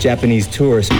Japanese tourists.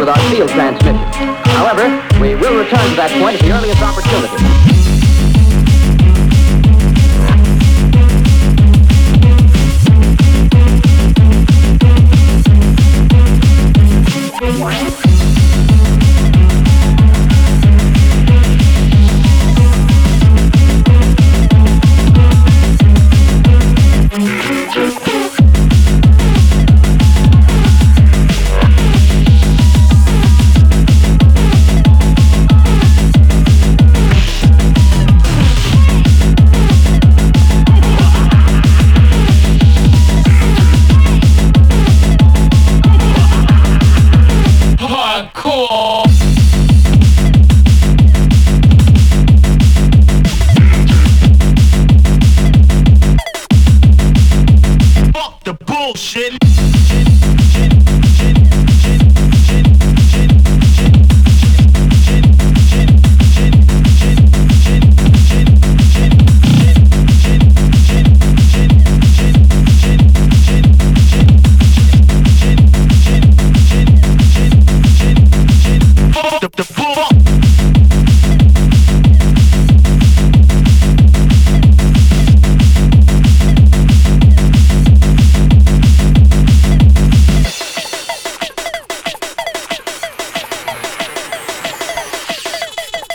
With our field transmission.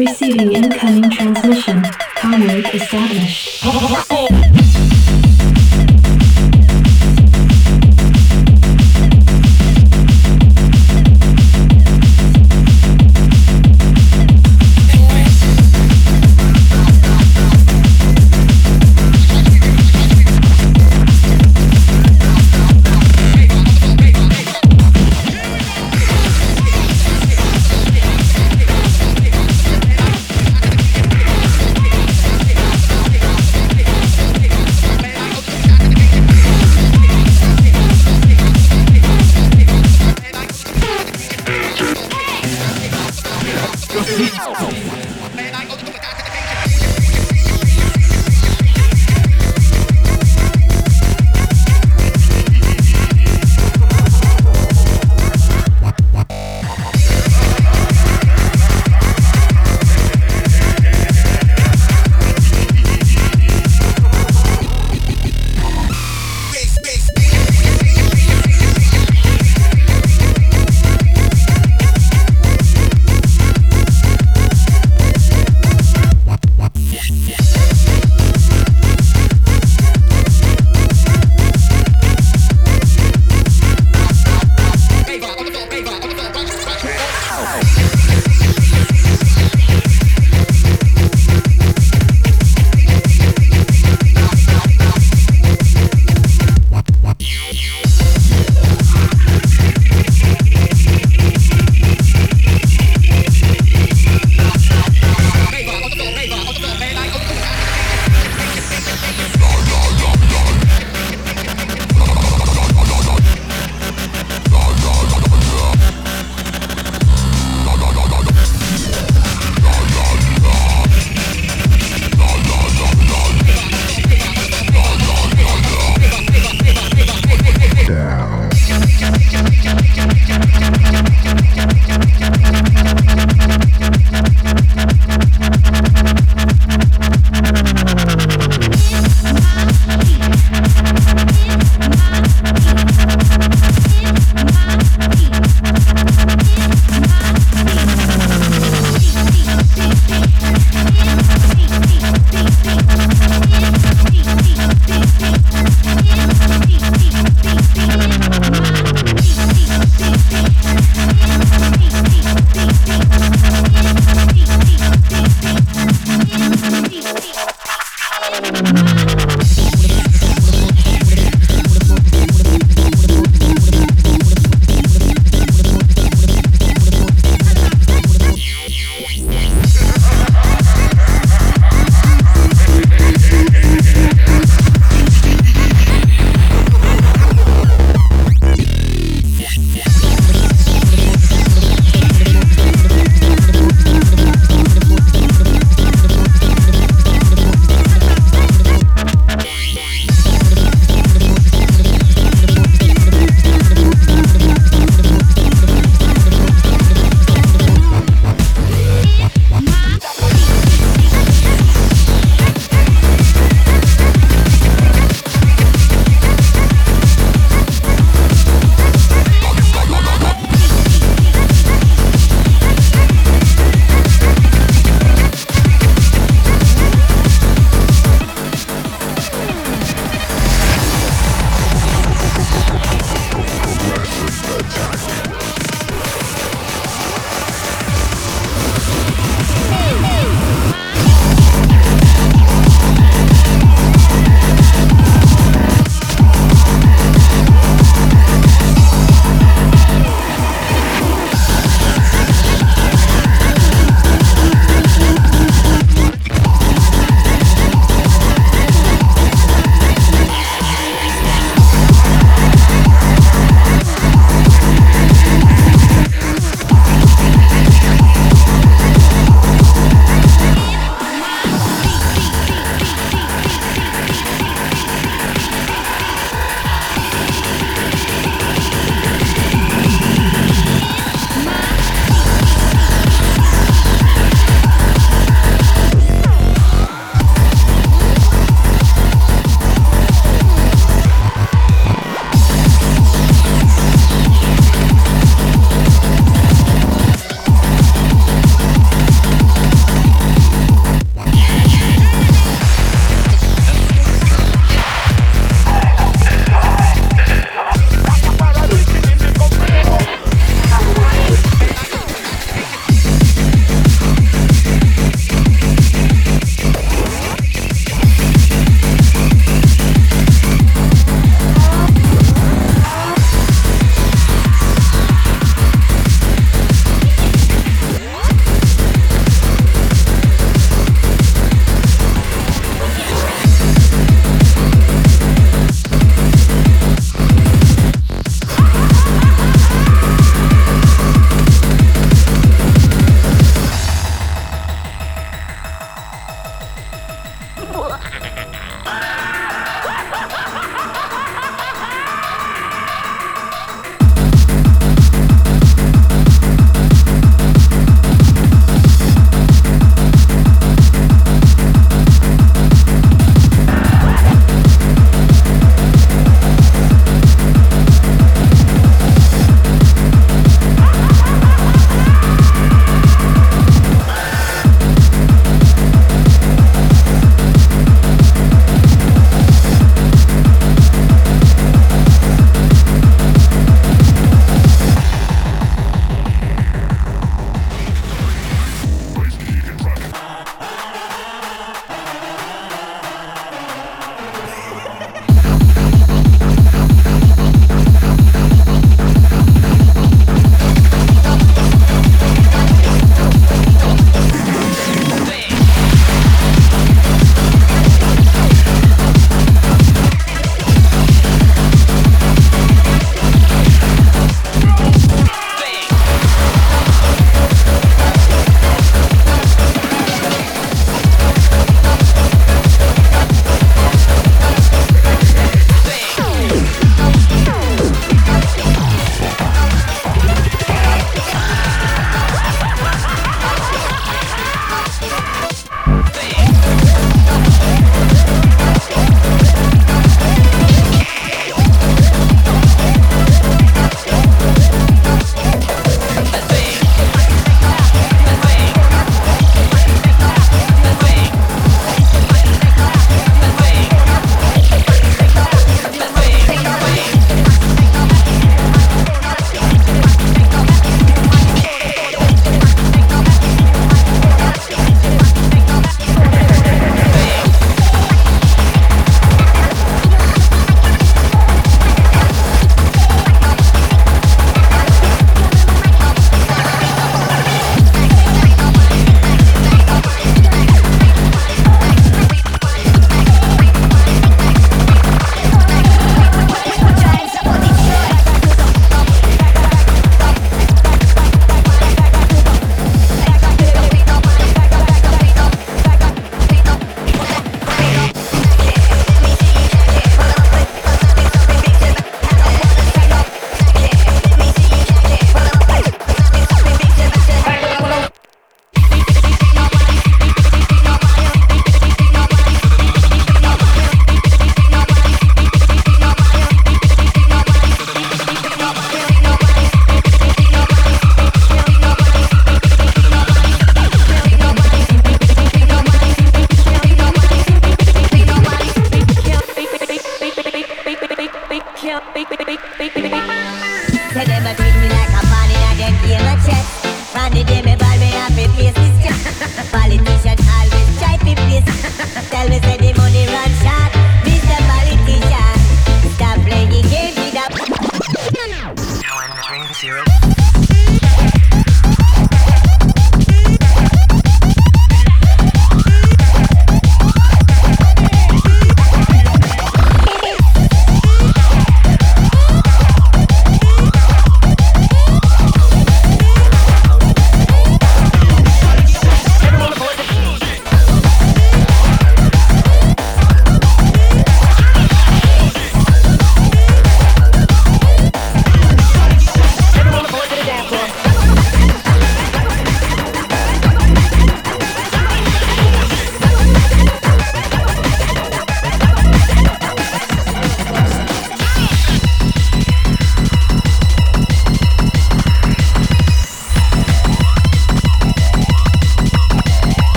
Receiving incoming transmission. Mode established.